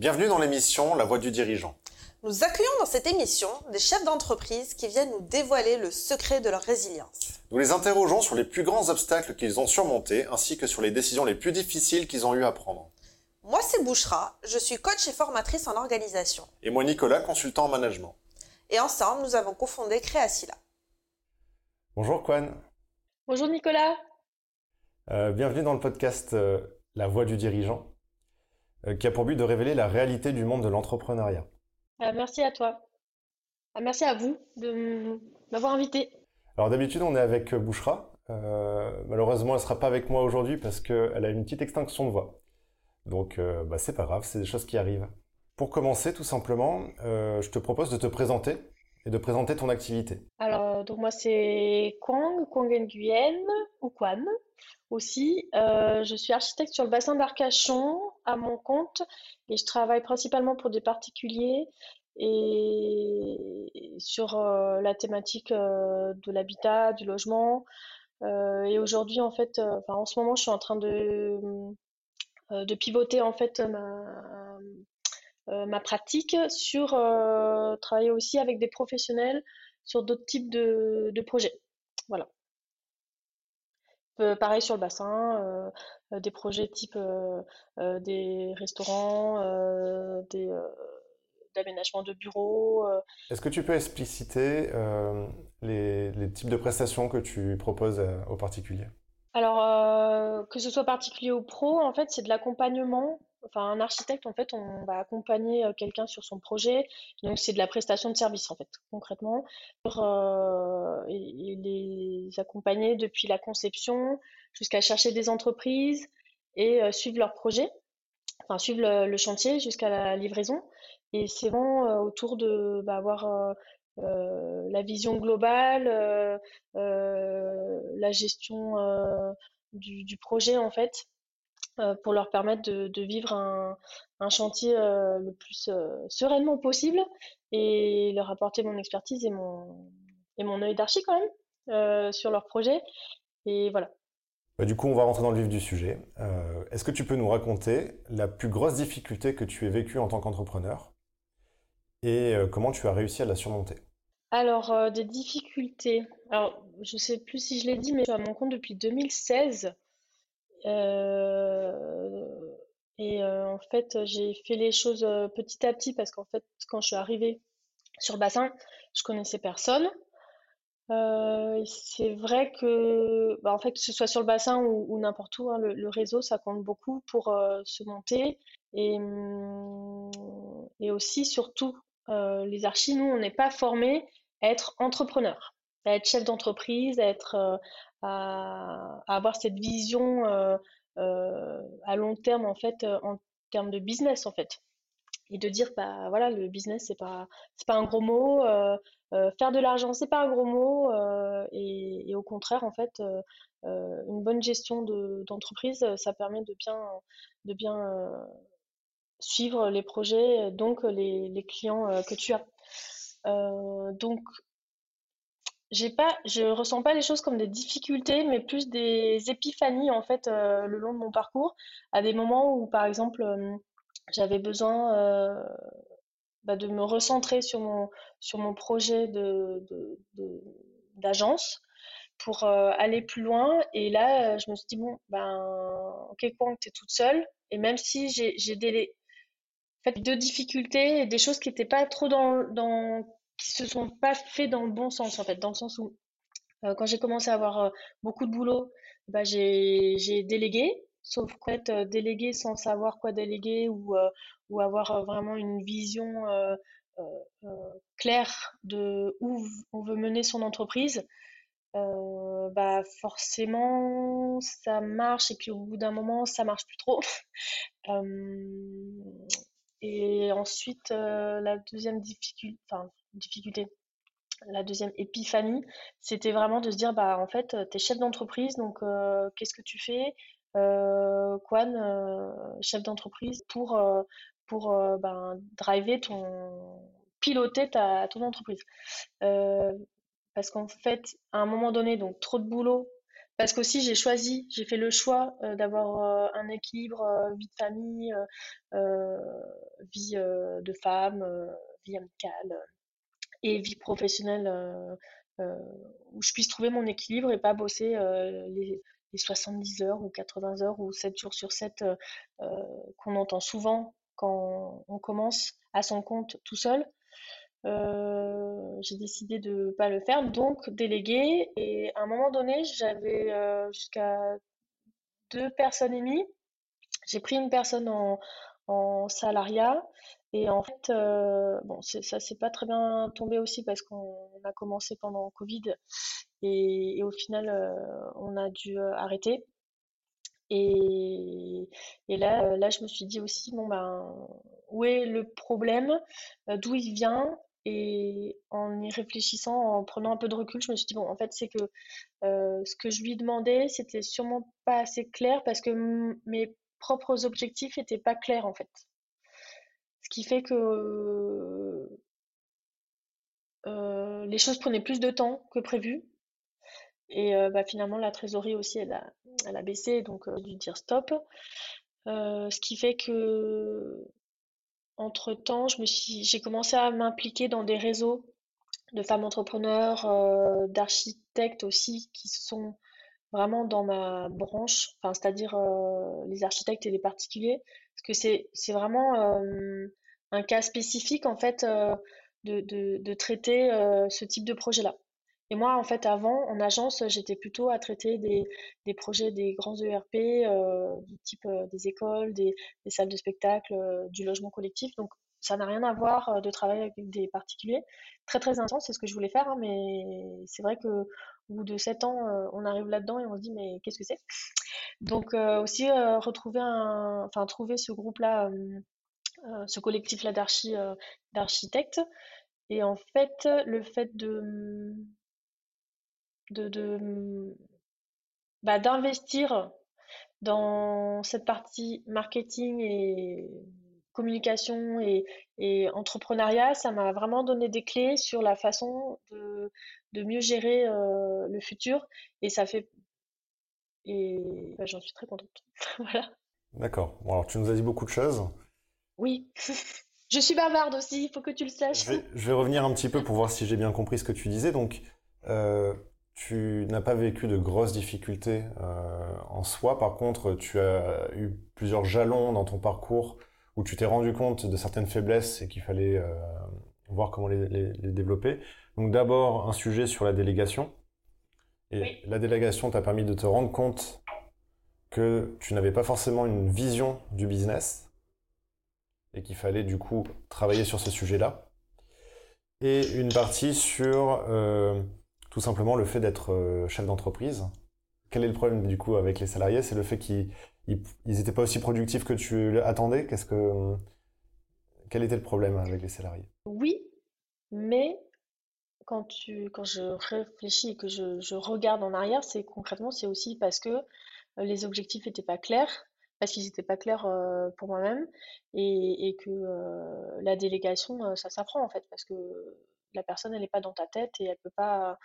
Bienvenue dans l'émission La Voix du dirigeant. Nous accueillons dans cette émission des chefs d'entreprise qui viennent nous dévoiler le secret de leur résilience. Nous les interrogeons sur les plus grands obstacles qu'ils ont surmontés ainsi que sur les décisions les plus difficiles qu'ils ont eu à prendre. Moi, c'est Bouchra, je suis coach et formatrice en organisation. Et moi, Nicolas, consultant en management. Et ensemble, nous avons cofondé Créacila. Bonjour, Kwan. Bonjour, Nicolas. Euh, bienvenue dans le podcast euh, La Voix du dirigeant. Euh, qui a pour but de révéler la réalité du monde de l'entrepreneuriat. Euh, merci à toi. Ah, merci à vous de m'avoir invité. Alors d'habitude, on est avec Bouchra. Euh, malheureusement, elle ne sera pas avec moi aujourd'hui parce qu'elle a une petite extinction de voix. Donc, bah, c'est pas grave, c'est des choses qui arrivent. Pour commencer, tout simplement, je te propose de te présenter et de présenter ton activité. Alors, donc moi, c'est Kwang, Kwang Nguyen, ou Kwan aussi. je suis architecte sur le bassin d'Arcachon à mon compte et je travaille principalement pour des particuliers et sur euh, la thématique euh, de l'habitat, du logement. Euh, et aujourd'hui, en fait, enfin, en ce moment, je suis en train de, de pivoter en fait ma, ma pratique sur travailler aussi avec des professionnels sur d'autres types de, de projets. Voilà. Euh, pareil sur le bassin, euh, euh, des projets type des restaurants, des d'aménagement de bureaux. Est-ce que tu peux expliciter les, types de prestations que tu proposes aux particuliers? Alors, que ce soit particulier ou pro, en fait, c'est de l'accompagnement enfin un architecte en fait on va accompagner euh, quelqu'un sur son projet. Donc c'est de la prestation de service en fait concrètement. Pour euh, les accompagner depuis la conception jusqu'à chercher des entreprises et euh, suivre leur projet enfin suivre le, chantier jusqu'à la livraison. Et c'est vraiment autour de bah, avoir la vision globale la gestion du, du, projet en fait. euh, pour leur permettre de, vivre un, chantier euh, le plus euh, sereinement possible et leur apporter mon expertise et mon, et mon œil d'archi quand même sur leur projet. Et voilà. Bah, du coup, on va rentrer dans le vif du sujet. Est-ce que tu peux nous raconter la plus grosse difficulté que tu aies vécue en tant qu'entrepreneur et comment tu as réussi à la surmonter? Alors, des difficultés. Alors, je ne sais plus si je l'ai dit, mais je suis à mon compte depuis 2016. Euh, euh, en fait, j'ai fait les choses euh, petit à petit parce qu'en fait, quand je suis arrivée sur le bassin, je connaissais personne. c'est vrai que, bah, en fait, que ce soit sur le bassin ou, n'importe où, hein, le, réseau, ça compte beaucoup pour se monter. Et, hum, et aussi, surtout, les archis, nous, on n'est pas formés à être entrepreneurs, à être chef d'entreprise, à être, à, avoir cette vision euh, euh, à long terme en fait euh, en termes de business en fait. Et de dire bah voilà le business c'est pas c'est pas un gros mot faire de l'argent c'est pas un gros mot et, au contraire en fait une bonne gestion de d'entreprise ça permet de bien de bien suivre les projets donc les, les clients que tu as. Donc j'ai pas, je ressens pas les choses comme des difficultés, mais plus des épiphanies en fait euh, le long de mon parcours, à des moments où par exemple euh, j'avais besoin euh, bah, de me recentrer sur mon sur mon projet de d'agence pour aller plus loin. Et là, je me suis dit bon ben ok quoi, t'es toute seule, et même si j'ai des en fait, difficultés et des choses qui n'étaient pas trop dans qui se sont pas faits dans le bon sens en fait, dans le sens où euh, quand j'ai commencé à avoir euh, beaucoup de boulot, bah, j'ai délégué, sauf qu'en fait, euh, déléguer sans savoir quoi déléguer ou, ou avoir vraiment une vision claire de où on veut mener son entreprise, bah forcément ça marche et puis au bout d'un moment ça marche plus trop. et ensuite la deuxième difficulté, enfin difficulté. La deuxième épiphanie, c'était vraiment de se dire, bah en fait, tu es chef d'entreprise, donc euh, qu'est-ce que tu fais? Euh, euh, chef d'entreprise, pour, pour ben, driver ton, piloter ta, ton entreprise. parce qu'en fait, à un moment donné, donc trop de boulot, parce qu'aussi j'ai choisi, j'ai fait le choix d'avoir un équilibre vie de famille vie de femme, vie amicale et vie professionnelle où je puisse trouver mon équilibre et pas bosser les, les 70 heures ou 80 heures ou 7 jours sur 7 qu'on entend souvent quand on commence à son compte tout seul. Euh, j'ai décidé de ne pas le faire, donc déléguer. Et à un moment donné, j'avais euh, jusqu'à deux personnes et demie. J'ai pris une personne en, en salariat. Et en fait, euh, bon, ça s'est pas très bien tombé aussi parce qu'on a commencé pendant Covid et, au final, on a dû arrêter. Et, là, là, je me suis dit aussi, bon, ben, où est le problème, d'où il vient, et en y réfléchissant, en prenant un peu de recul, je me suis dit, bon, en fait, c'est que euh, ce que je lui demandais, c'était sûrement pas assez clair parce que mes propres objectifs n'étaient pas clairs, en fait. Ce qui fait que euh, les choses prenaient plus de temps que prévu. Et euh, bah, finalement, la trésorerie aussi, elle a, baissé, donc dû dire stop. ce qui fait que entre-temps, j'ai commencé à m'impliquer dans des réseaux de femmes entrepreneurs, euh, d'architectes aussi, qui sont vraiment dans ma branche, enfin, c'est-à-dire euh, les architectes et les particuliers, parce que c'est, vraiment euh, un cas spécifique en fait de, de, de traiter ce type de projet-là. Et moi, en fait, avant, en agence, j'étais plutôt à traiter des, des projets des grands ERP, euh, du type euh, des écoles, des, des, salles de spectacle, euh, du logement collectif. Donc, ça n'a rien à voir euh, de travailler avec des particuliers. Très, très intense, c'est ce que je voulais faire, hein, mais c'est vrai que bout de sept ans, on arrive là-dedans et on se dit, mais qu'est-ce que c'est? Donc, aussi, retrouver un, enfin, trouver ce groupe-là, ce collectif-là d'architectes. Et en fait, le fait de de, bah, d'investir dans cette partie marketing et communication et, entrepreneuriat, ça m'a vraiment donné des clés sur la façon de, mieux gérer euh, le futur et ça fait et bah, j'en suis très contente. voilà. D'accord. Bon, alors tu nous as dit beaucoup de choses. Oui. je suis bavarde aussi, il faut que tu le saches. Je vais, revenir un petit peu pour voir si j'ai bien compris ce que tu disais. Donc, euh, tu n'as pas vécu de grosses difficultés euh, en soi. Par contre, tu as eu plusieurs jalons dans ton parcours où tu t'es rendu compte de certaines faiblesses et qu'il fallait euh, voir comment les, développer. Donc d'abord, un sujet sur la délégation. Et la délégation t'a permis de te rendre compte que tu n'avais pas forcément une vision du business et qu'il fallait du coup travailler sur ce sujet-là. Et une partie sur... Euh, tout simplement le fait d'être euh, chef d'entreprise. Quel est le problème du coup avec les salariés? C'est le fait qu'ils n'étaient pas aussi productifs que tu attendais? Qu'est-ce que quel était le problème avec les salariés? Oui, mais quand tu quand je réfléchis et que je, regarde en arrière, c'est concrètement c'est aussi parce que euh, les objectifs n'étaient pas clairs, parce qu'ils n'étaient pas clairs euh, pour moi-même et, que la délégation ça s'apprend en fait parce que la personne, elle n'est pas dans ta tête et elle peut pas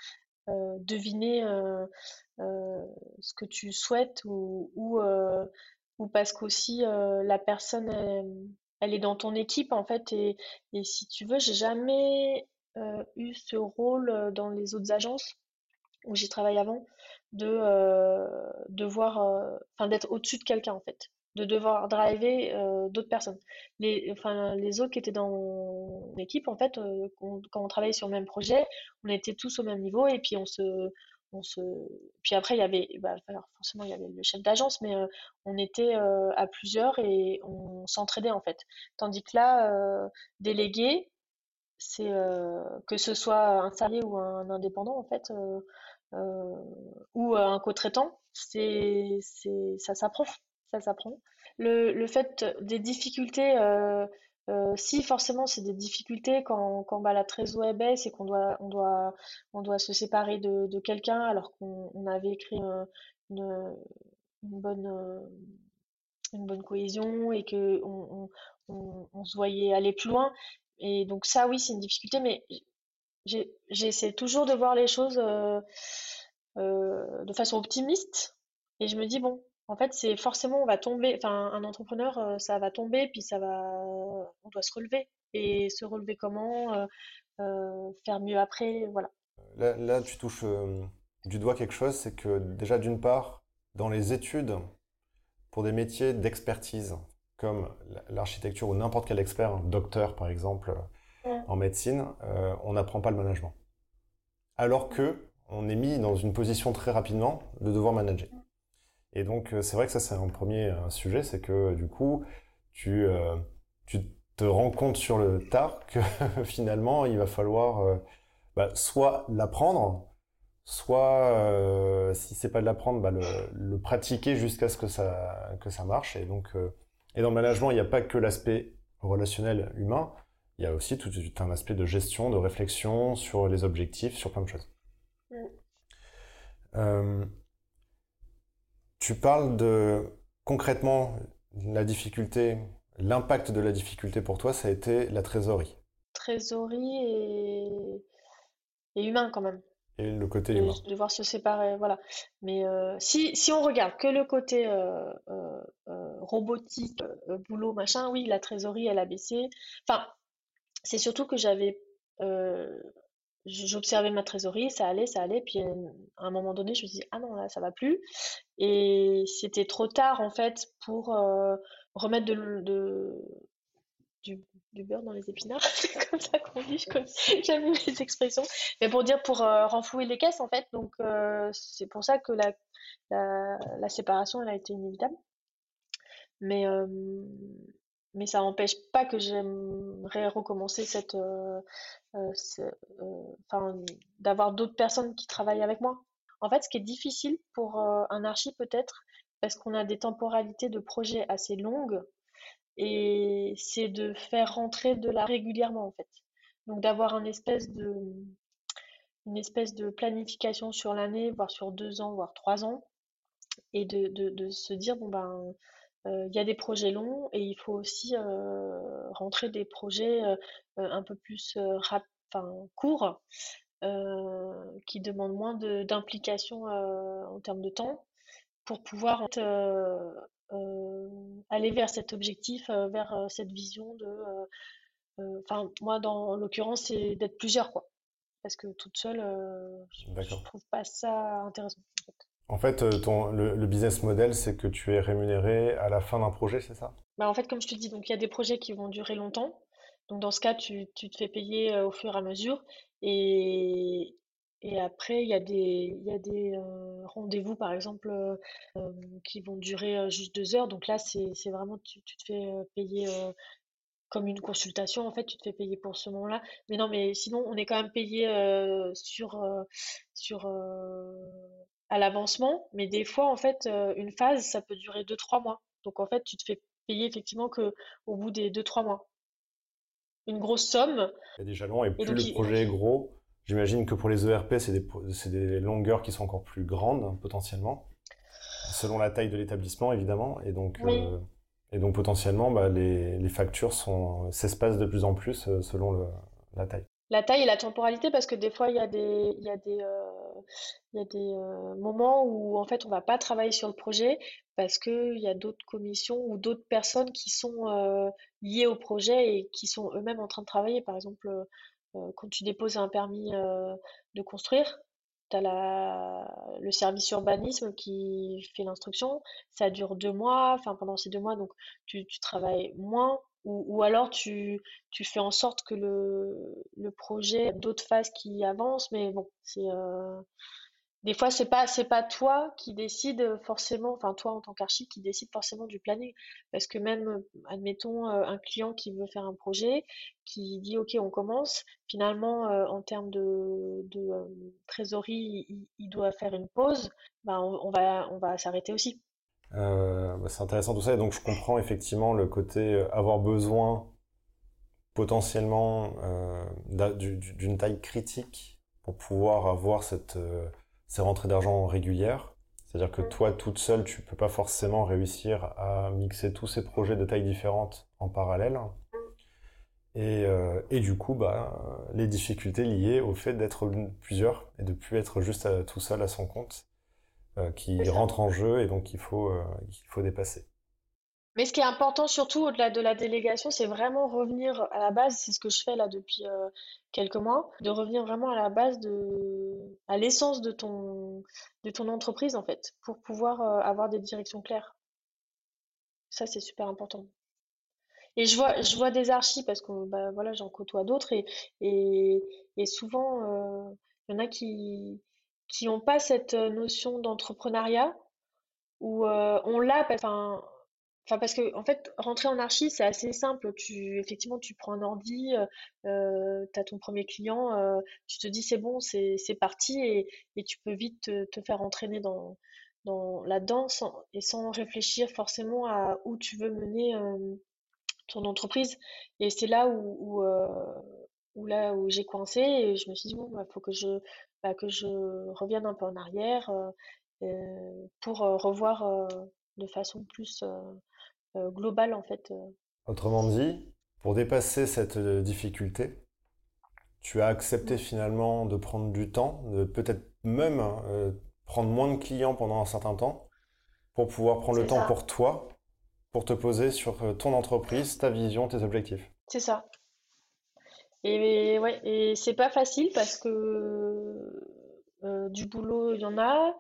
euh, deviner euh, euh, ce que tu souhaites ou, ou, ou parce qu'aussi la personne, elle, est dans ton équipe en fait. Et, et si tu veux, j'ai jamais eu ce rôle dans les autres agences où j'ai travaillé avant de devoir, enfin d'être au-dessus de quelqu'un en fait de devoir driver euh, d'autres personnes. Les, enfin, les autres qui étaient dans mon équipe, en fait, euh, quand on travaillait sur le même projet, on était tous au même niveau et puis on se, on se, puis après il y avait, bah, forcément il y avait le chef d'agence, mais euh, on était à plusieurs et on s'entraidait en fait. Tandis que là, délégué, c'est que ce soit un salarié ou un indépendant en fait, ou un co-traitant, c'est, c'est, ça s'apprend ça s'apprend. Le, le fait des difficultés, euh, euh, si forcément c'est des difficultés quand, quand bah, la trésorerie baisse et qu'on doit, on doit, on doit se séparer de, de quelqu'un alors qu'on avait écrit une, une, bonne, une bonne cohésion et que on, on, se voyait aller plus loin. Et donc ça, oui, c'est une difficulté, mais j'essaie toujours de voir les choses euh, de façon optimiste. Et je me dis, bon, En fait, c'est forcément, on va tomber, enfin, un entrepreneur, euh, ça va tomber, puis ça va, on doit se relever. Et se relever comment, euh, euh, faire mieux après, voilà. Là, là, tu touches du doigt quelque chose, c'est que déjà, d'une part, dans les études, pour des métiers d'expertise, comme l'architecture ou n'importe quel expert, docteur par exemple, en médecine, on n'apprend pas le management. Alors que on est mis dans une position très rapidement de devoir manager. Et donc, euh, c'est vrai que ça, c'est un premier sujet, c'est que du coup, tu, euh, tu te rends compte sur le tard que finalement, il va falloir euh, bah, soit l'apprendre, soit, si c'est pas de l'apprendre, bah, le, le, pratiquer jusqu'à ce que ça, que ça marche. Et donc, et dans le management, il n'y a pas que l'aspect relationnel humain, il y a aussi tout, tout, un aspect de gestion, de réflexion sur les objectifs, sur plein de choses. Mm. Tu parles de concrètement la difficulté, l'impact de la difficulté pour toi, ça a été la trésorerie. Trésorerie et, humain quand même. Et le côté humain. De devoir se séparer, voilà. Mais euh, si, si on regarde que le côté euh, euh, robotique, boulot, machin, oui, la trésorerie, elle a baissé. Enfin, c'est surtout que j'avais j'observais ma trésorerie, ça allait, ça allait, puis euh, à un moment donné, je me suis dit, ah non, là, ça va plus. Et c'était trop tard, en fait, pour euh, remettre de, du, beurre dans les épinards, c'est comme ça qu'on dit, j'aime les expressions, mais pour dire, pour euh, renflouer les caisses, en fait, donc c'est pour ça que la, la, séparation, elle a été inévitable. Mais, mais ça n'empêche pas que j'aimerais recommencer cette, euh, euh, euh, d'avoir d'autres personnes qui travaillent avec moi. En fait, ce qui est difficile pour un archi peut-être, parce qu'on a des temporalités de projet assez longues, et c'est de faire rentrer de la régulièrement en fait. Donc d'avoir un espèce de, une espèce de planification sur l'année, voire sur deux ans, voire trois ans, et de, de, de se dire bon ben il y a des projets longs et il faut aussi rentrer des projets un peu plus enfin, courts qui demandent moins d'implication en termes de temps pour pouvoir aller vers cet objectif, vers cette vision de. Enfin, moi, dans l'occurrence, c'est d'être plusieurs, quoi. Parce que toute seule, je, ne trouve pas ça intéressant. En fait, euh, ton, le, business model, c'est que tu es rémunéré à la fin d'un projet, c'est ça? Bah, En fait, comme je te dis, il y a des projets qui vont durer longtemps. Donc dans ce cas, tu, te fais payer euh, au fur et à mesure. Et, après, il y a des, il y a des euh, rendez-vous, par exemple, qui vont durer juste deux heures. Donc là, c'est vraiment, tu, tu, te fais payer comme une consultation. En fait, tu te fais payer pour ce moment-là. Mais non, mais sinon, on est quand même payé sur, sur à l'avancement, mais des fois, en fait, euh, une phase, ça peut durer 2-3 mois. Donc, en fait, tu te fais payer effectivement que au bout des 2-3 mois. Une grosse somme. Il y a des jalons, et plus le projet est gros, j'imagine que pour les ERP, c'est des, des, longueurs qui sont encore plus grandes, potentiellement, selon la taille de l'établissement, évidemment. Et donc, euh, et donc potentiellement, bah, les, les, factures s'espacent de plus en plus euh, selon la taille. La taille et la temporalité, parce que des fois, il y a des, il y a des, il y a des euh, moments où en fait on va pas travailler sur le projet parce qu'il y a d'autres commissions ou d'autres personnes qui sont euh, liées au projet et qui sont eux-mêmes en train de travailler. Par exemple, euh, quand tu déposes un permis de construire, tu as le service urbanisme qui fait l'instruction, ça dure deux mois, enfin pendant ces deux mois, donc tu travailles moins ou, alors tu, fais en sorte que le, projet, d'autres phases qui avancent, mais bon, c'est des fois c'est pas c'est pas toi qui décide forcément enfin toi en tant qu'archi qui décide forcément du planning. Parce que même admettons euh, un client qui veut faire un projet qui dit ok on commence. Finalement euh, en termes de, euh, trésorerie il, doit faire une pause. Ben on, va on va s'arrêter aussi bah, c'est intéressant tout ça et donc je comprends effectivement le côté avoir besoin potentiellement d'une taille critique pour pouvoir avoir cette c'est rentrées d'argent régulières. C'est-à-dire que toi, toute seule, tu peux pas forcément réussir à mixer tous ces projets de tailles différentes en parallèle. Et, euh, et du coup, bah, les difficultés liées au fait d'être plusieurs et de plus être juste tout seul à son compte. Qui rentrent en jeu et donc il faut, qu'il faut dépasser. Mais ce qui est important surtout au-delà de la délégation, c'est vraiment revenir à la base. C'est ce que je fais là depuis quelques mois, de revenir vraiment à la base de, à l'essence de ton, de ton entreprise en fait, pour pouvoir avoir des directions claires. Ça, c'est super important. Et je vois, je vois des archis parce que bah, voilà, j'en côtoie d'autres et, et, et souvent, il y en a qui qui n'ont pas cette notion d'entrepreneuriat ou on l'a, enfin, Enfin, parce que en fait, rentrer en archi, c'est assez simple. Tu, effectivement, tu prends un ordi, euh, tu as ton premier client, euh, tu te dis c'est bon, c'est parti et, et tu peux vite te, faire entraîner dans, dans là-dedans et sans réfléchir forcément à où tu veux mener euh, ton entreprise. Et c'est là où, où, euh, où là où j'ai coincé et je me suis dit bon, bah, faut que je bah, que je revienne un peu en arrière euh, pour revoir de façon plus euh, global en fait. Euh. Autrement dit, pour dépasser cette euh, difficulté, tu as accepté finalement de prendre du temps, de peut-être même prendre moins de clients pendant un certain temps, pour pouvoir prendre le temps pour toi, pour te poser sur ton entreprise, ta vision, tes objectifs. C'est ça. Et ouais, et c'est pas facile parce que du boulot, il y en a,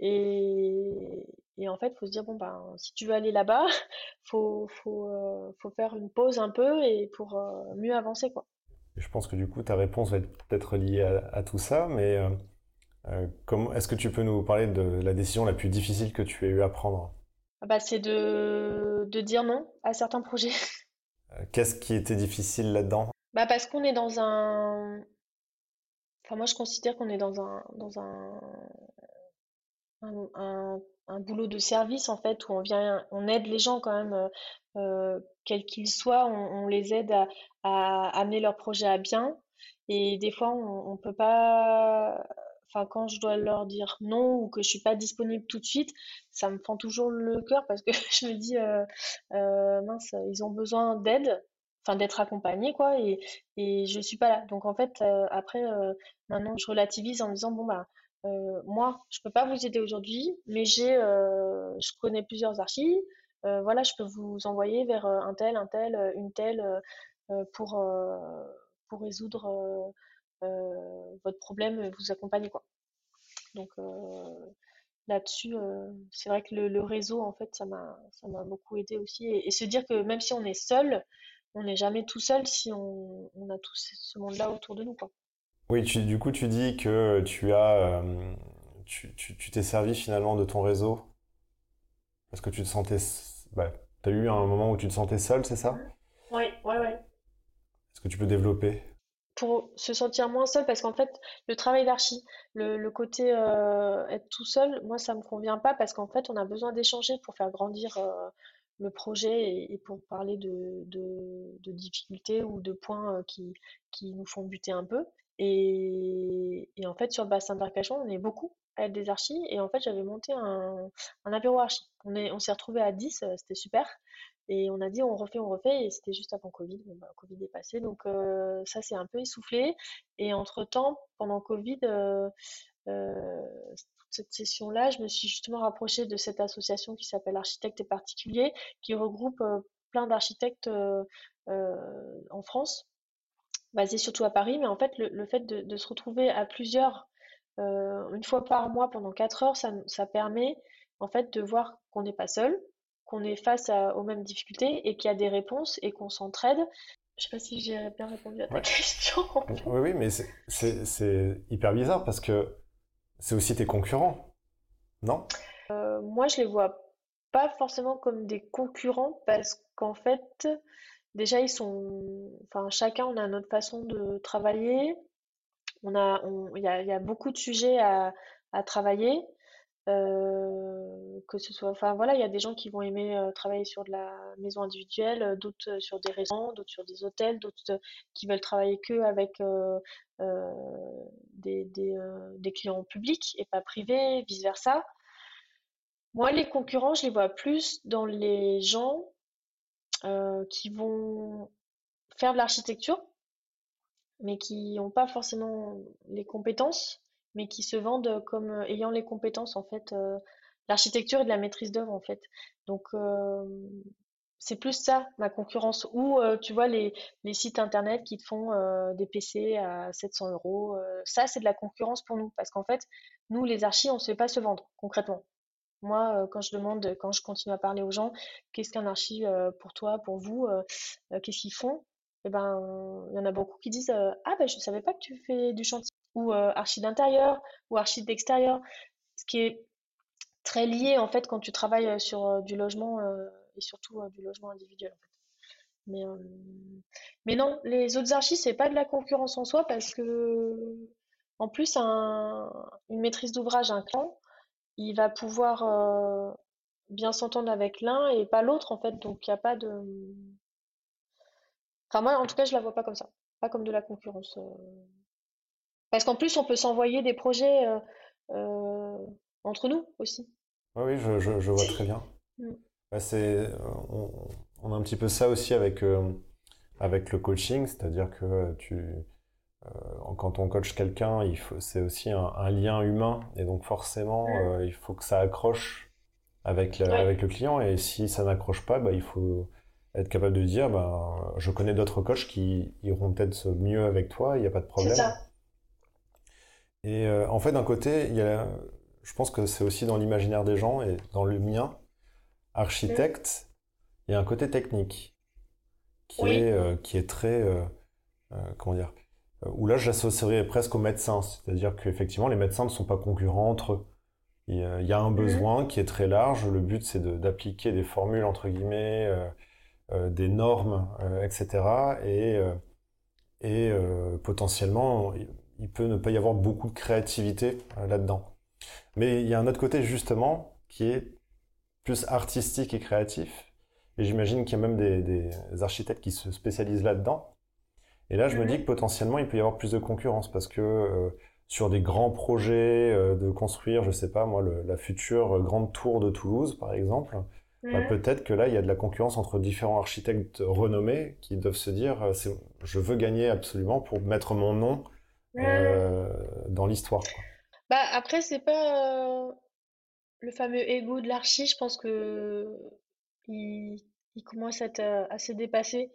et, et en fait, il faut se dire, bon, ben, si tu veux aller là-bas, faut, faut, euh, faut faire une pause un peu et pour euh, mieux avancer, quoi. Je pense que du coup, ta réponse va être peut-être liée à, tout ça, mais euh, comment, est-ce que tu peux nous parler de la décision la plus difficile que tu as eu à prendre? Ah bah, c'est de, de dire non à certains projets. Qu'est-ce qui était difficile là-dedans? Bah, parce qu'on est dans un... Enfin, moi, je considère qu'on est dans un, dans un, un, un boulot de service en fait où on vient on aide les gens quand même euh, quels qu'ils soient on, les aide à, amener leur projet à bien. Et des fois on, on peut pas enfin quand je dois leur dire non ou que je suis pas disponible tout de suite ça me fend toujours le cœur parce que je me dis euh, euh, mince ils ont besoin d'aide enfin d'être accompagnés quoi et et je suis pas là donc en fait euh, après euh, maintenant je relativise en me disant bon bah euh, moi, je peux pas vous aider aujourd'hui, mais j'ai, je connais plusieurs archives. Voilà, je peux vous envoyer vers un tel, un tel, une telle pour pour résoudre votre problème, vous accompagner quoi. Donc là-dessus, c'est vrai que le, réseau, en fait, ça m'a, ça m'a beaucoup aidé aussi. Et, se dire que même si on est seul, on n'est jamais tout seul si on, on a tout ce monde-là autour de nous, quoi. Oui, du coup, tu dis que tu as, euh, tu, t'es servi finalement de ton réseau parce que tu te sentais, bah, tu as eu un moment où tu te sentais seul, c'est ça? Oui, oui, oui. Est-ce que tu peux développer? Pour se sentir moins seul, parce qu'en fait, le travail d'archi, le, côté euh, être tout seul, moi, ça me convient pas parce qu'en fait, on a besoin d'échanger pour faire grandir euh, le projet et, pour parler de, de, difficultés ou de points qui, qui nous font buter un peu. Et, et en fait, sur le bassin d'Arcachon, on est beaucoup à être des archis. Et en fait, j'avais monté un, un apéro archi. On est, on s'est retrouvés à 10, euh, c'était super. Et on a dit, on refait, on refait. Et c'était juste avant Covid. Bah, Covid est passé. Donc, euh, ça s'est un peu essoufflé. Et entre-temps, pendant Covid, euh, euh, cette session-là, je me suis justement rapprochée de cette association qui s'appelle Architectes et Particuliers, qui regroupe euh, plein d'architectes euh, en France basé surtout à Paris, mais en fait, le, fait de, se retrouver à plusieurs, euh, une fois par mois pendant quatre heures, ça, ça permet en fait de voir qu'on n'est pas seul, qu'on est face aux mêmes difficultés et qu'il y a des réponses et qu'on s'entraide. Je sais pas si j'ai bien répondu à ta question. Oui, oui, mais c'est hyper bizarre parce que c'est aussi tes concurrents, non? Euh, Moi, je les vois pas forcément comme des concurrents parce qu'en fait, Déjà, ils sont, enfin, chacun, on a notre façon de travailler. On a, il y a, beaucoup de sujets à, travailler. Euh, que ce soit, enfin voilà, il y a des gens qui vont aimer euh, travailler sur de la maison individuelle, euh, d'autres sur des restaurants, d'autres sur des hôtels, d'autres qui veulent travailler que avec des, des clients publics et pas privés, vice versa. Moi, les concurrents, je les vois plus dans les gens qui vont faire de l'architecture, mais qui n'ont pas forcément les compétences, mais qui se vendent comme euh, ayant les compétences, en fait, euh, l'architecture et de la maîtrise d'œuvre, en fait. Donc, euh, c'est plus ça, ma concurrence. Ou, tu vois, les, les sites internet qui te font des PC à 700 euros. ça, c'est de la concurrence pour nous. Parce qu'en fait, nous, les archis, on ne se fait pas se vendre, concrètement. Moi, quand je demande, quand je continue à parler aux gens, qu'est-ce qu'un archi pour toi, pour vous, qu'est-ce qu'ils font? Eh ben, il y en a beaucoup qui disent Ah, ben, je ne savais pas que tu fais du chantier. Ou euh, archi d'intérieur, ou archi d'extérieur. Ce qui est très lié, en fait, quand tu travailles euh, sur euh, du logement, et surtout du logement individuel, en fait. Mais, mais non, les autres archis, c'est pas de la concurrence en soi, parce que, en plus, un, une maîtrise d'ouvrage, un client, il va pouvoir bien s'entendre avec l'un et pas l'autre, en fait. Donc, il n'y a pas de. Enfin, moi, en tout cas, je la vois pas comme ça. Pas comme de la concurrence. Parce qu'en plus, on peut s'envoyer des projets euh, euh, entre nous aussi. Oui, oui, je, je- je vois très bien. Mm. Bah, c'est, euh, on, on a un petit peu ça aussi avec, euh, avec le coaching, c'est-à-dire que tu, quand on coach quelqu'un, il faut, c'est aussi un, un lien humain, et donc forcément, Mm. il faut que ça accroche avec le, Ouais. avec le client, et si ça n'accroche pas, bah, il faut être capable de dire, ben, je connais d'autres coachs qui iront peut-être mieux avec toi, il n'y a pas de C'est problème. ça. Et euh, en fait, d'un côté, il y a, je pense que c'est aussi dans l'imaginaire des gens et dans le mien, architecte, il y a un côté technique qui Oui. est, euh, qui est très, euh, comment dire, où là j'associerais presque aux médecins, c'est-à-dire qu'effectivement les médecins ne sont pas concurrents entre eux. Il y a, un Mhm. besoin qui est très large, le but c'est de- d'appliquer des formules entre guillemets, euh, euh, des normes, euh, etc. Et, et potentiellement il- peut ne pas y avoir beaucoup de créativité euh, là-dedans. Mais il y a un autre côté justement qui est plus artistique et créatif. Et j'imagine qu'il y a même des, des architectes qui se spécialisent là-dedans. Et là, je me Mhm. dis que potentiellement, il peut y avoir plus de concurrence parce que euh, sur des grands projets euh, de construire, je sais pas moi, le- la future grande tour de Toulouse, par exemple, bah, Mhm. peut-être que là, il y a de la concurrence entre différents architectes renommés qui doivent se dire, euh, je veux gagner absolument pour mettre mon nom. Euh, dans l'histoire. Bah après c'est pas euh, le fameux ego de l'archi, je pense que il, il commence à être euh, assez dépassé.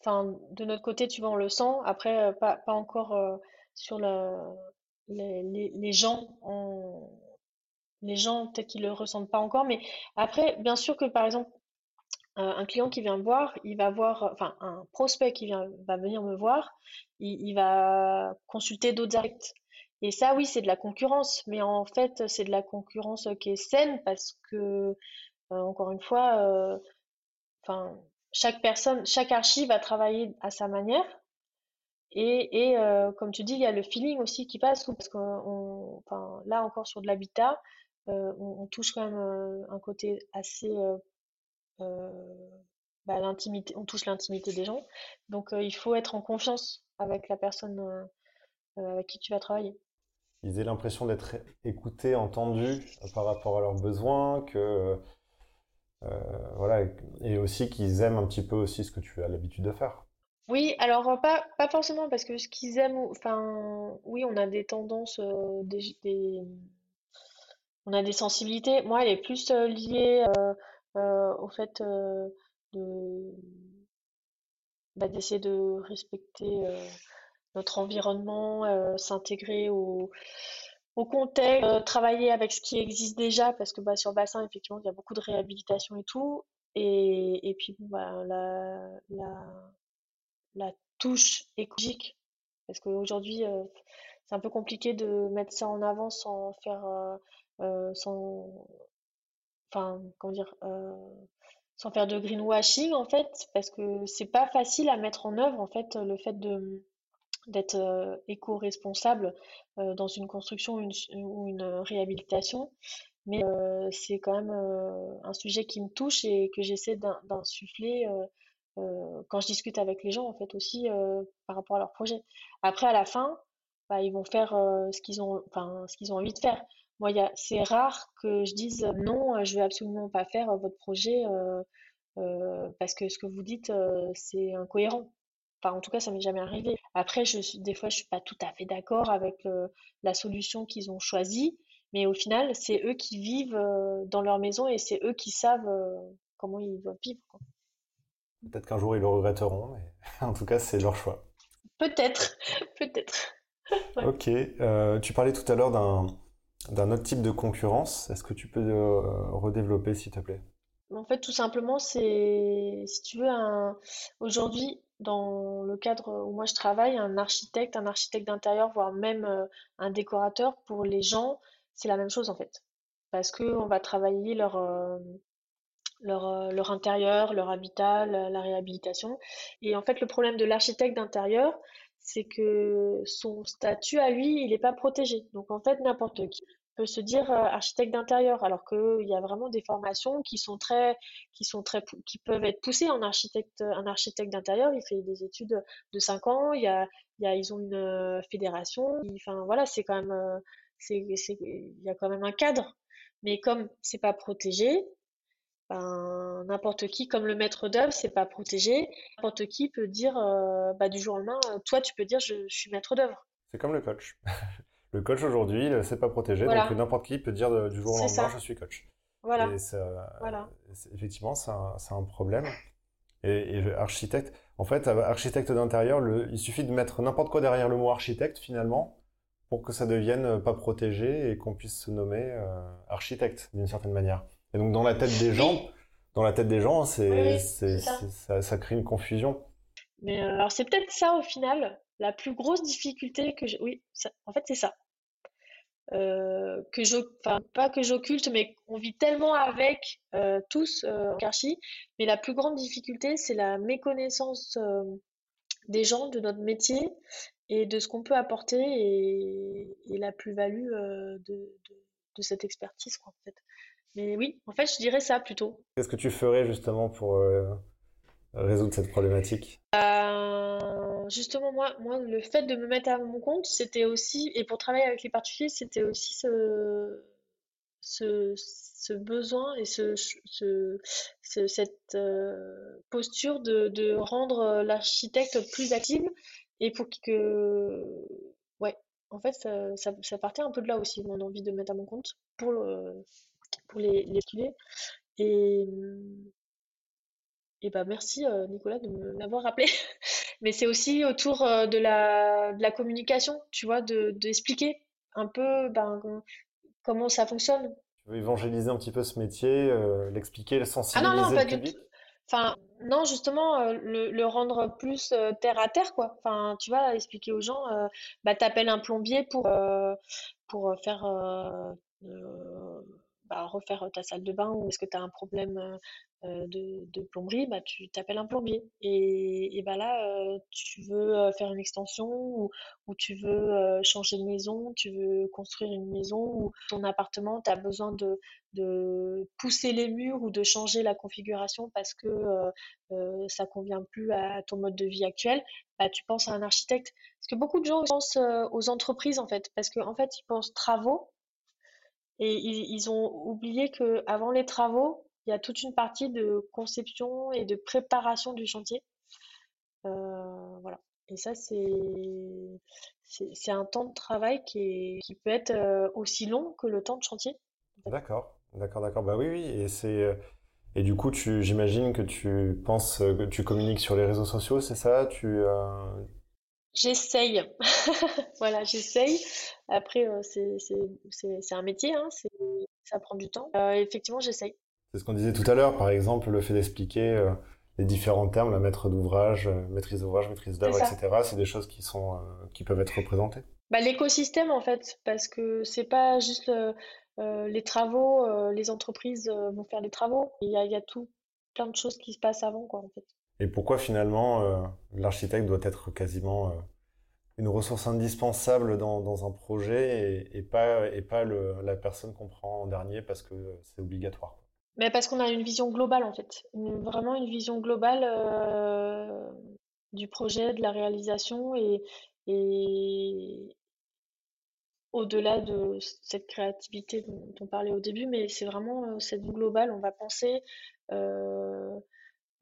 Enfin de notre côté, tu vois, on le sent. Après euh, pas pas encore euh, sur la les, les, les gens en les gens peut-être qu'ils le ressentent pas encore, mais après bien sûr que par exemple un client qui vient me voir, il va voir, enfin un prospect qui vient, va venir me voir, il, va consulter d'autres architectes. Et ça, oui, c'est de la concurrence, mais en fait, c'est de la concurrence qui est saine parce que, euh, encore une fois, euh, enfin, chaque personne, chaque archi va travailler à sa manière. Et, et euh, comme tu dis, il y a le feeling aussi qui passe, parce que là encore sur de l'habitat, on, touche quand même un côté assez bah, l'intimité, on touche l'intimité des gens. Donc euh, il faut être en confiance avec la personne euh, euh, avec qui tu vas travailler. Ils aient l'impression d'être écoutés, entendus euh, par rapport à leurs besoins, que euh, voilà, et aussi qu'ils aiment un petit peu aussi ce que tu as l'habitude de faire. Oui, alors euh, pas, pas forcément parce que ce qu'ils aiment, enfin oui, on a des tendances, euh, des, des- on a des sensibilités. Moi, elle est plus euh, liée euh, euh, au fait euh, bah, d'essayer de respecter euh, notre environnement, s'intégrer au, au contexte, travailler avec ce qui existe déjà, parce que bah, sur Bassin, effectivement, il y a beaucoup de réhabilitation et tout. Et, et puis, bah, la, la, la touche écologique, parce qu'aujourd'hui, c'est un peu compliqué de mettre ça en avant sans faire, sans, enfin, comment dire, euh, sans faire de greenwashing, en fait, parce que c'est pas facile à mettre en œuvre, en fait, le fait de d'être euh, éco-responsable euh, dans une construction ou une, réhabilitation. Mais c'est quand même un sujet qui me touche et que j'essaie d'in- d'insuffler quand je discute avec les gens, en fait, aussi par rapport à leur projet. Après, à la fin, bah, ils vont faire ce qu'ils ont, enfin, ce qu'ils ont envie de faire. Moi, il y a, c'est rare que je dise non, euh, je vais absolument pas faire euh, votre projet euh, euh, parce que ce que vous dites, euh, c'est incohérent. Enfin, en tout cas, ça m'est jamais arrivé. Après, je suis, des fois, je suis pas tout à fait d'accord avec la solution qu'ils ont choisie, mais au final, c'est eux qui vivent dans leur maison et c'est eux qui savent comment ils doivent vivre. Peut-être qu'un jour ils le regretteront, mais en tout cas, c'est leur choix. Peut-être, peut-être. Ok. tu parlais tout à l'heure d'un d'un autre type de concurrence. Est-ce que tu peux redévelopper, s'il te plaît? En fait, tout simplement, c'est, si tu veux, aujourd'hui, dans le cadre où moi je travaille, un architecte, un architecte d'intérieur, voire même euh, un décorateur, pour les gens, c'est la même chose en fait. Parce qu'on va travailler leur, euh, leur, euh, leur intérieur, leur habitat, la, réhabilitation. Et en fait, le problème de l'architecte d'intérieur, c'est que son statut à lui, il n'est pas protégé. Donc en fait, n'importe qui peut se dire euh, architecte d'intérieur, alors qu'il y a vraiment des formations qui sont très, qui sont très, qui peuvent être poussées en architecte, un architecte d'intérieur. Il fait des études de 5 ans. Il y a, il y a, ils ont une euh, fédération. Enfin voilà, c'est quand même, euh, c'est, il y a quand même un cadre. Mais comme c'est pas protégé, ben, n'importe qui, comme le maître d'œuvre, c'est pas protégé. N'importe qui peut dire, bah, du jour au lendemain, toi, tu peux dire, je, je suis maître d'œuvre. C'est comme le coach. Le coach aujourd'hui, ne s'est pas protégé, donc n'importe qui peut dire du jour au lendemain, je suis coach. Voilà. Effectivement, c'est un, problème. Et, architecte, en fait, architecte d'intérieur, il suffit de mettre n'importe quoi derrière le mot architecte finalement pour que ça devienne pas protégé et qu'on puisse se nommer euh, architecte d'une certaine manière. Et donc dans la tête des gens, dans la tête des gens, c'est, ça. Ça, crée une confusion. Mais euh, alors c'est peut-être ça au final la plus grosse difficulté que j'ai, oui, en fait, c'est ça. Euh, que je, enfin, pas que j'occulte, mais on vit tellement avec euh, tous en Karchi. Mais la plus grande difficulté, c'est la méconnaissance des gens, de notre métier et de ce qu'on peut apporter et, la plus-value de, de, cette expertise, quoi, en fait. Mais oui, en fait, je dirais ça plutôt. Qu'est-ce que tu ferais justement pour résoudre cette problématique? Justement, moi, moi, le fait de me mettre à mon compte, c'était aussi, et pour travailler avec les particuliers, c'était aussi ce, ce, besoin et ce, cette euh, posture de, rendre l'architecte plus active et pour que, ouais, en fait, ça, partait un peu de là aussi, mon envie de me mettre à mon compte pour, pour les, les Et, et bah merci euh, Nicolas de me l'avoir rappelé. Mais c'est aussi autour euh, de la, de la communication, tu vois, de d'expliquer un peu ben, comment ça fonctionne. Tu veux évangéliser un petit peu ce métier, euh, l'expliquer, le sensibiliser ah non, non, pas du tout. Enfin, non, justement, le, le, rendre plus terre à terre, quoi. Enfin, tu vois, expliquer aux gens, bah, t'appelles un plombier pour, pour faire refaire ta salle de bain ou est-ce que tu as un problème euh, de, de, plomberie, bah, tu t'appelles un plombier. Et, et bah là, euh, tu veux euh, faire une extension ou, tu veux changer de maison, tu veux construire une maison ou ton appartement, tu as besoin de, pousser les murs ou de changer la configuration parce que euh, ça convient plus à ton mode de vie actuel, bah, tu penses à un architecte. Parce que beaucoup de gens pensent aux entreprises en fait, parce qu'en en fait, ils pensent travaux et ils, ont oublié que avant les travaux, il y a toute une partie de conception et de préparation du chantier. Euh, voilà. Et ça, c'est un temps de travail qui, est, qui peut être euh, aussi long que le temps de chantier. D'accord, d'accord, d'accord. Bah oui, oui. Et c'est euh, et du coup, j'imagine que tu penses que tu communiques sur les réseaux sociaux, c'est ça? Tu J'essaye. Voilà, j'essaye. Après, euh, c'est un métier, hein, ça prend du temps. Euh, effectivement, j'essaye. C'est ce qu'on disait tout à l'heure, par exemple, le fait d'expliquer euh, les différents termes, la maître d'ouvrage, maîtrise d'ouvrage, maîtrise d'œuvre, etc. C'est des choses qui sont, qui peuvent être représentées. Bah, l'écosystème, en fait, parce que c'est pas juste les travaux, les entreprises vont faire les travaux. Il y a, il y a tout, plein de choses qui se passent avant, quoi, en fait. Et pourquoi finalement euh, l'architecte doit être quasiment euh, une ressource indispensable dans, un projet et, pas, et pas la personne qu'on prend en dernier parce que c'est obligatoire? Mais parce qu'on a une vision globale en fait, vraiment une vision globale euh, du projet, de la réalisation et, et au-delà de cette créativité dont, on parlait au début, mais c'est vraiment cette vue globale. On va penser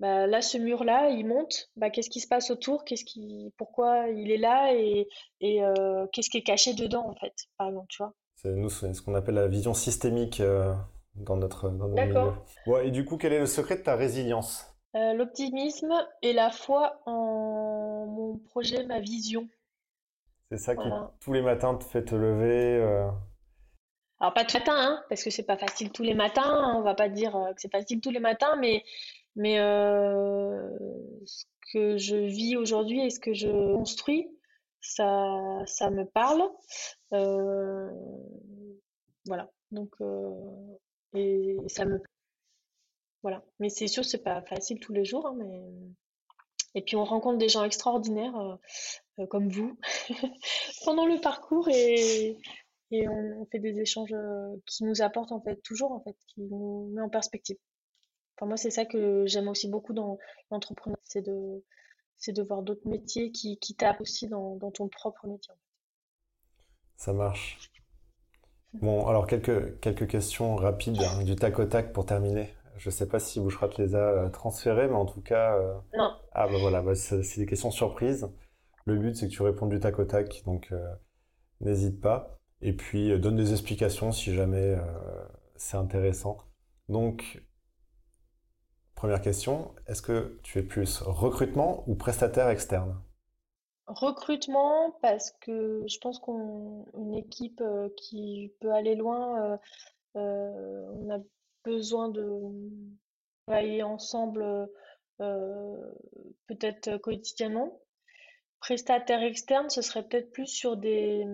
bah, là, ce mur-là, il monte. Bah, qu'est-ce qui se passe autour? Qu'est-ce qui, pourquoi il est là et, et euh, qu'est-ce qui est caché dedans, en fait, par exemple, tu vois? C'est nous, c'est ce qu'on appelle la vision systémique euh, dans notre, dans. D'accord. Bon, et du coup, quel est le secret de ta résilience? Euh, l'optimisme et la foi en mon projet, ma vision. C'est ça qui, Voilà. tous les matins, te fait te lever. Alors, pas tout matin, hein, parce que c'est pas facile tous les matins. hein, on va pas dire que c'est facile tous les matins, mais, mais euh, ce que je vis aujourd'hui et ce que je construis, ça, ça me parle. Euh, voilà. Donc, euh, et ça me, voilà. Mais c'est sûr, c'est pas facile tous les jours, hein, mais, et puis on rencontre des gens extraordinaires, comme vous, pendant le parcours et, et on, on fait des échanges qui nous apportent en fait toujours en fait, qui nous met en perspective. Enfin, moi, c'est ça que j'aime aussi beaucoup dans l'entrepreneuriat, c'est de, c'est de voir d'autres métiers qui, qui tapent aussi dans, dans ton propre métier. ça marche. Bon, alors quelques, quelques questions rapides, hein, du tac au tac pour terminer. Je sais pas si Bouchra te les a euh, transférées, mais en tout cas, euh, Non, ah bah voilà, bah, c'est des questions surprises. Le but, c'est que tu répondes du tac au tac, donc euh, n'hésite pas. Et puis, euh, donne des explications si jamais c'est intéressant. Donc, première question, est-ce que tu es plus recrutement ou prestataire externe? recrutement parce que je pense qu'on une équipe euh, qui peut aller loin, euh, euh, on a besoin de travailler ensemble peut-être quotidiennement. Prestataire externe, ce serait peut-être plus sur des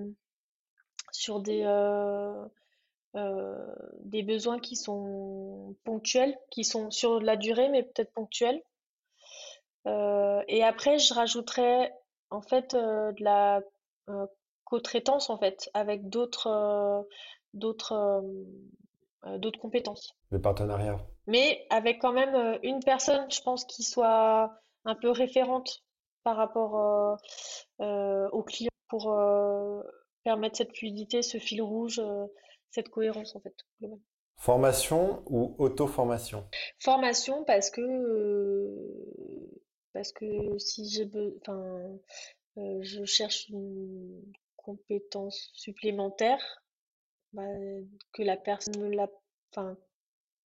sur des des besoins qui sont ponctuels, qui sont sur la durée, mais peut-être ponctuels. Euh, et après, je rajouterais en fait euh, de la euh, co-traitance en fait avec d'autres euh, d'autres euh, euh, d'autres compétences. Des partenariats? Mais avec quand même euh, une personne, je pense, qui soit un peu référente par rapport euh, euh, aux clients pour euh, permettre cette fluidité, ce fil rouge, euh, cette cohérence en fait. globale. Formation ou auto-formation? Formation parce que euh, parce que si j'ai enfin euh, je cherche une compétence supplémentaire, bah, que la personne me l'a enfin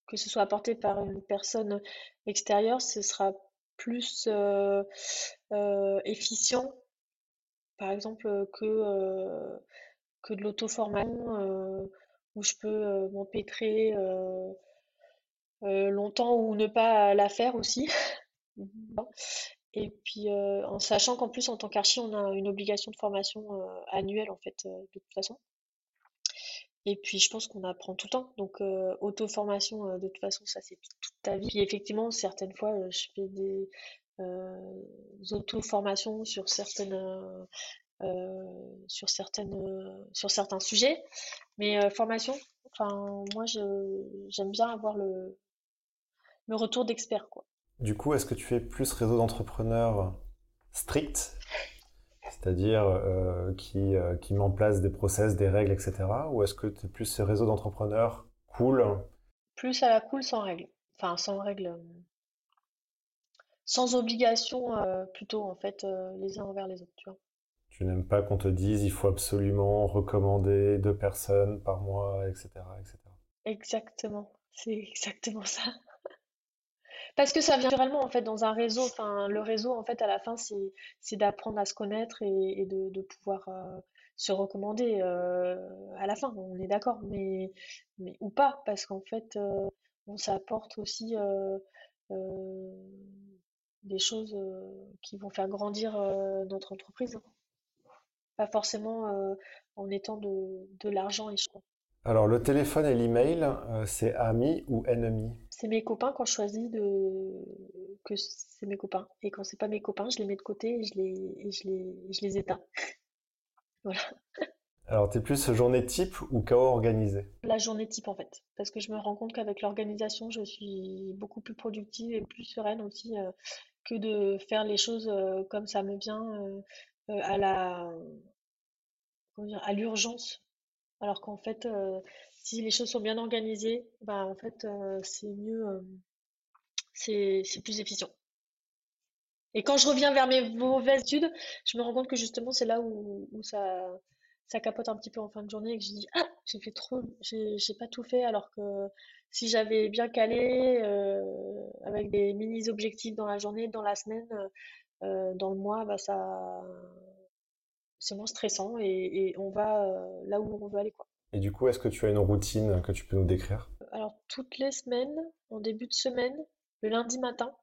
que ce soit apporté par une personne extérieure, ce sera plus euh, euh, efficient, par exemple, que, que de l'auto-formation où je peux euh, m'empêtrer euh, euh, longtemps ou ne pas la faire aussi. Et puis euh, en sachant qu'en plus en tant qu'archi, on a une obligation de formation euh, annuelle en fait euh, de toute façon. Et puis je pense qu'on apprend tout le temps. Donc auto-formation de toute façon ça c'est toute, ta vie. Puis effectivement certaines fois je fais des auto-formations sur certaines sur certaines euh, sur certains sujets. Mais euh, formation, enfin moi je j'aime bien avoir le, le retour d'expert quoi. Du coup, est-ce que tu fais plus réseau d'entrepreneurs strict, c'est-à-dire euh, qui, euh, qui met en place des process, des règles, etc. Ou est-ce que tu es plus ce réseau d'entrepreneurs cool? Plus à la cool sans règle. Enfin sans règle. euh, sans obligation euh, plutôt en fait euh, les uns envers les autres, tu vois. Tu n'aimes pas qu'on te dise il faut absolument recommander deux personnes par mois, etc., etc. Exactement, c'est exactement ça. Parce que ça vient naturellement en fait dans un réseau. Enfin, le réseau en fait à la fin c'est d'apprendre à se connaître et, de, pouvoir euh, se recommander euh, à la fin. On est d'accord, mais mais ou pas parce qu'en fait euh, bon, ça apporte aussi euh, des choses qui vont faire grandir notre entreprise. hein. Pas forcément euh, en étant de de l'argent et je crois. Alors, le téléphone et l'email, euh, c'est ami ou ennemi? C'est mes copains quand je choisis de que c'est mes copains. Et quand c'est pas mes copains, je les mets de côté et je les et je les je les éteins. Voilà. Alors, t'es plus journée type ou chaos organisé? La journée type en fait. Parce que je me rends compte qu'avec l'organisation, je suis beaucoup plus productive et plus sereine aussi euh, que de faire les choses euh, comme ça me vient euh, à la à l'urgence. Alors qu'en fait, euh, si les choses sont bien organisées, bah en fait euh, c'est mieux. euh, c'est plus efficient. Et quand je reviens vers mes mauvaises études, je me rends compte que justement, c'est là où, où ça, ça capote un petit peu en fin de journée et que je dis ah j'ai fait trop j'ai pas tout fait alors que si j'avais bien calé avec des mini objectifs dans la journée dans la semaine dans le mois bah ça c'est moins stressant et, on va euh, là où on veut aller quoi et du coup est-ce que tu as une routine que tu peux nous décrire? Alors toutes les semaines en début de semaine le lundi matin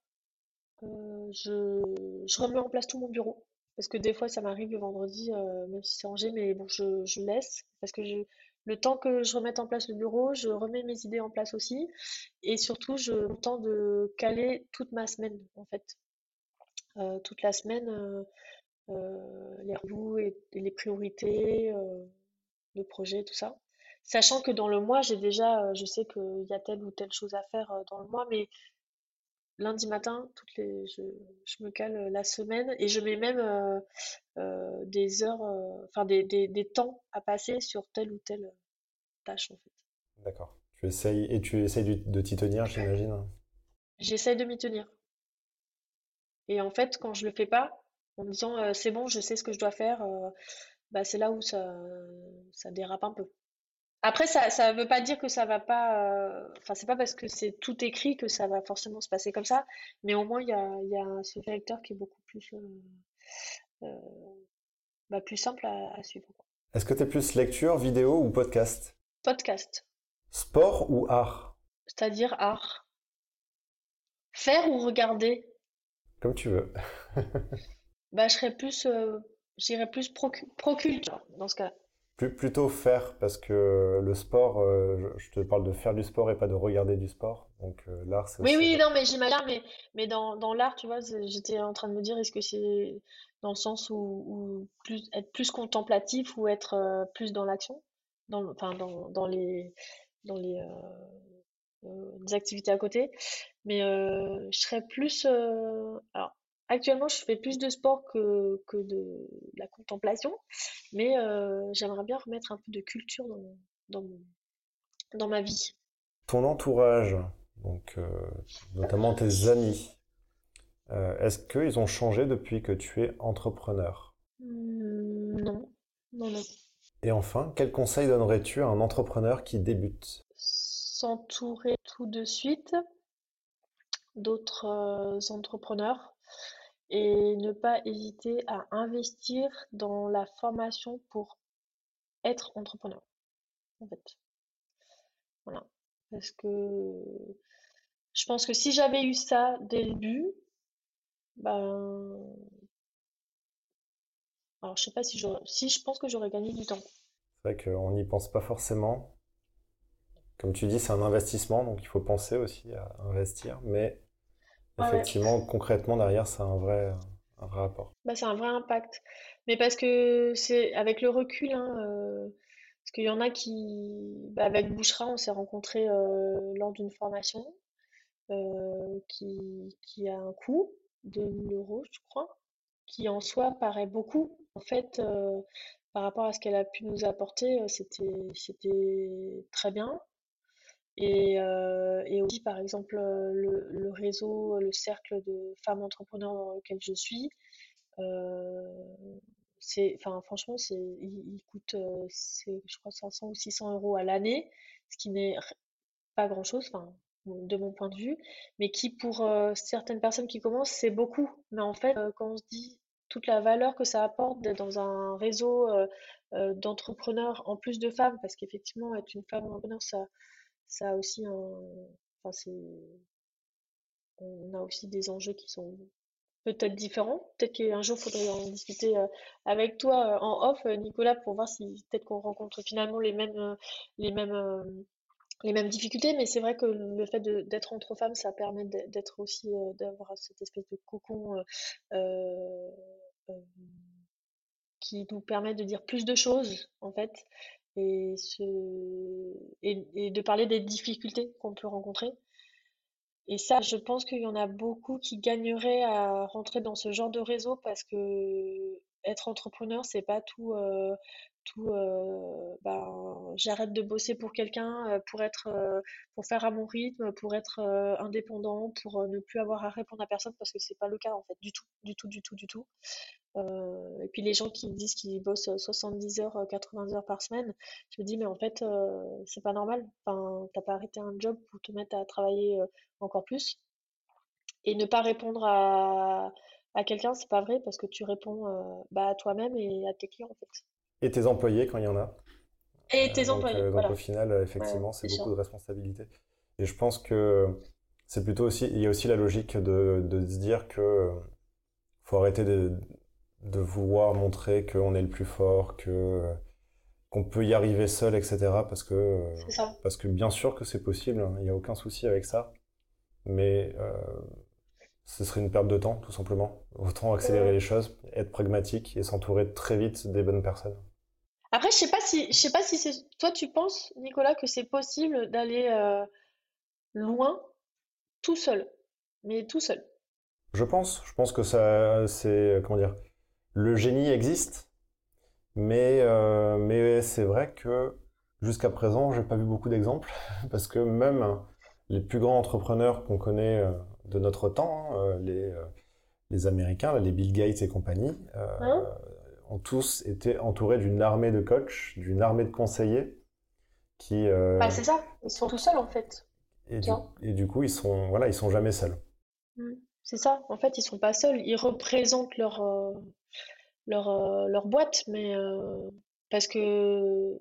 je, je remets en place tout mon bureau parce que des fois, ça m'arrive le vendredi, euh, même si c'est rangé, mais bon, je, je laisse. Parce que je, le temps que je remette en place le bureau, je remets mes idées en place aussi. Et surtout, je le temps de caler toute ma semaine, en fait. Euh, toute la semaine, euh, les rendez et, et, les priorités, le projet, tout ça. Sachant que dans le mois, j'ai déjà, je sais qu'il y a telle ou telle chose à faire dans le mois, mais lundi matin, toutes les, je, je, me cale euh, la semaine et je mets même euh, euh, des heures, enfin des, des, des, temps à passer sur telle ou telle tâche en fait. D'accord. Tu essayes et tu essayes de t'y tenir, j'imagine. J'essaye de m'y tenir. Et en fait, quand je le fais pas, en me disant c'est bon, je sais ce que je dois faire, bah, c'est là où ça, ça dérape un peu. Après, ça ne veut pas dire que ça va pas. Euh, enfin, c'est pas parce que c'est tout écrit que ça va forcément se passer comme ça. Mais au moins, il y a, y a ce qui est beaucoup plus, euh, euh, bah, plus simple à, suivre. Est-ce que tu es plus lecture, vidéo ou podcast? Podcast. Sport ou art? C'est-à-dire art. Faire ou regarder? Comme tu veux. bah, je serais plus. J'irais plus pro, dans ce cas. Plutôt faire, parce que le sport, euh, je te parle de faire du sport et pas de regarder du sport. Donc euh, l'art, c'est Oui, oui, non, mais j'imagine, mais, mais dans, dans l'art, tu vois, j'étais en train de me dire, est-ce que c'est dans le sens où, plus, être plus contemplatif ou être euh, plus dans l'action, dans, enfin, dans, dans les, dans les, activités à côté. Mais je serais plus, alors, Actuellement, je fais plus de sport que, que de la contemplation, mais euh, j'aimerais bien remettre un peu de culture dans, dans, ma vie. Ton entourage, donc euh, notamment tes amis, euh, est-ce qu'ils ont changé depuis que tu es entrepreneur? Mmh, Non, non, non. Et enfin, quel conseil donnerais-tu à un entrepreneur qui débute? S'entourer tout de suite d'autres entrepreneurs et ne pas hésiter à investir dans la formation pour être entrepreneur, en fait. Voilà. Parce que je pense que si j'avais eu ça dès le début, ben, alors je sais pas si j'aurais, si je pense que j'aurais gagné du temps. C'est vrai qu'on n'y pense pas forcément. Comme tu dis, c'est un investissement, donc il faut penser aussi à investir, mais Effectivement, concrètement, derrière, c'est un vrai, un vrai rapport. Bah, c'est un vrai impact. Mais parce que c'est avec le recul, hein, euh, parce qu'il y en a qui, bah, avec Bouchera, on s'est rencontrés euh, lors d'une formation euh, qui, qui a un coût de 1000 euros, je crois, qui en soi paraît beaucoup. En fait, par rapport à ce qu'elle a pu nous apporter, c'était, c'était très bien. Et, euh, et aussi, par exemple, euh, le, réseau, le cercle de femmes entrepreneurs dans lequel je suis, euh, franchement, c'est, il, coûte, euh, je crois, 500 ou 600 euros à l'année, ce qui n'est pas grand-chose, de mon point de vue, mais qui, pour euh, certaines personnes qui commencent, c'est beaucoup. Mais en fait, quand on se dit toute la valeur que ça apporte d'être dans un réseau d'entrepreneurs en plus de femmes, parce qu'effectivement, être une femme entrepreneur, ça ça a aussi un. Enfin, c'est. On a aussi des enjeux qui sont peut-être différents. Peut-être qu'un jour, il faudrait en discuter euh, avec toi euh, en off, euh, Nicolas, pour voir si peut-être qu'on rencontre finalement les mêmes, les mêmes, les mêmes difficultés. Mais c'est vrai que le fait d'être entre femmes, ça permet d'être aussi, d'avoir cette espèce de cocon qui nous permet de dire plus de choses, en fait, et, de parler des difficultés qu'on peut rencontrer. Et ça, je pense qu'il y en a beaucoup qui gagneraient à rentrer dans ce genre de réseau parce que être entrepreneur, c'est pas tout, tout ben, j'arrête de bosser pour quelqu'un pour être pour faire à mon rythme, pour être indépendant, pour ne plus avoir à répondre à personne parce que c'est pas le cas en fait du tout, du tout, du tout, du tout. et puis les gens qui disent qu'ils bossent 70 heures, 80 heures par semaine, je me dis mais en fait c'est pas normal. Enfin, t'as pas arrêté un job pour te mettre à travailler encore plus et ne pas répondre à à quelqu'un, c'est pas vrai parce que tu réponds bah, à toi-même et à tes clients en fait. Et tes employés quand il y en a. Et tes employés. donc voilà. au final, effectivement, c'est beaucoup de responsabilités. Et je pense que c'est plutôt aussi, il y a aussi la logique de, de se dire que faut arrêter de, de vouloir montrer qu'on est le plus fort, que qu'on peut y arriver seul, etc. Parce que ça. parce que bien sûr que c'est possible, hein, il n'y a aucun souci avec ça, mais euh, ce serait une perte de temps, tout simplement. Autant accélérer les choses, être pragmatique et s'entourer très vite des bonnes personnes. Après, je sais pas si, je sais pas si c'est, toi, tu penses, Nicolas, que c'est possible d'aller euh, loin tout seul, mais tout seul? Je pense, je pense que ça, c'est comment dire, le génie existe, mais euh, mais c'est vrai que jusqu'à présent, j'ai pas vu beaucoup d'exemples parce que même les plus grands entrepreneurs qu'on connaît euh, de notre temps, hein, les les Américains, là, les Bill Gates et compagnie, Hein ont tous été entourés d'une armée de coachs, d'une armée de conseillers qui. euh, Bah, c'est ça, ils sont tout seuls en fait. et, du, tiens. et du coup, ils sont, voilà, ils sont jamais seuls. Mm. C'est ça, en fait, ils sont pas seuls, ils représentent leur, euh, leur, euh, leur boîte, mais euh, parce que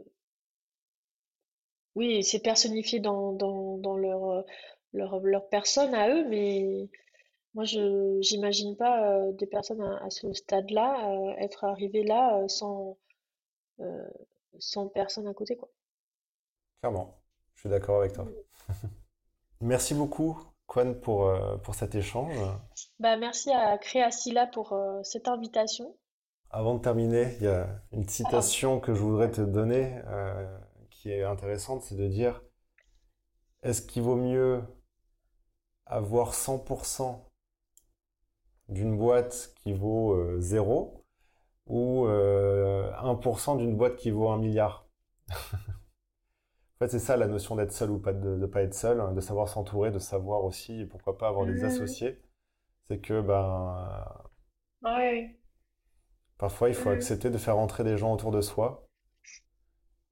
oui, c'est personnifié dans, dans, dans leur, euh, leur, leur personne à eux, mais moi, je j'imagine pas euh, des personnes à, à ce stade-là euh, être arrivées là euh, sans, sans personne à côté, quoi. Clairement, je suis d'accord avec toi. Merci beaucoup, Kwan, pour, pour cet échange. Bah, merci à Créacilla pour cette invitation. Avant de terminer, il y a une citation que je voudrais te donner qui est intéressante, c'est de dire, est-ce qu'il vaut mieux avoir 100% d'une boîte qui vaut euh, 0 ou euh, 1% d'une boîte qui vaut un milliard? En fait, c'est ça la notion d'être seul ou pas de ne pas être seul, hein, de savoir s'entourer, de savoir aussi, pourquoi pas avoir des Mhm. associés. C'est que ben Ouais. parfois il faut Mhm. accepter de faire entrer des gens autour de soi,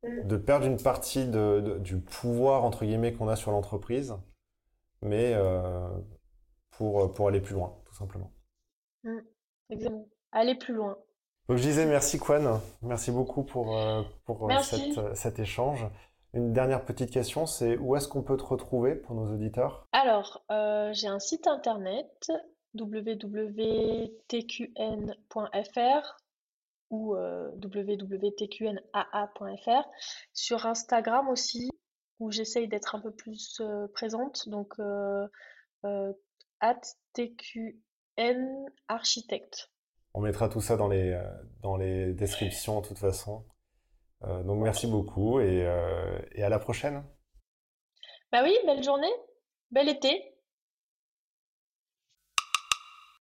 Mhm. de perdre une partie de, de- du pouvoir entre guillemets qu'on a sur l'entreprise, mais euh, pour, pour aller plus loin, tout simplement. Mm. Exactement. Aller plus loin. Donc je disais merci Kwan, merci beaucoup pour, euh, pour euh, Merci. cette- cet échange. Une dernière petite question, c'est où est-ce qu'on peut te retrouver pour nos auditeurs? Alors, euh, j'ai un site internet www.tqn.fr ou euh, www.tqnaa.fr. Sur Instagram aussi, où j'essaye d'être un peu plus euh, présente, donc euh, euh, @tqnarchitecte. On mettra tout ça dans les, euh, dans les descriptions de toute façon. Euh, donc merci beaucoup et, et à la prochaine. Bah oui, belle journée, bel été.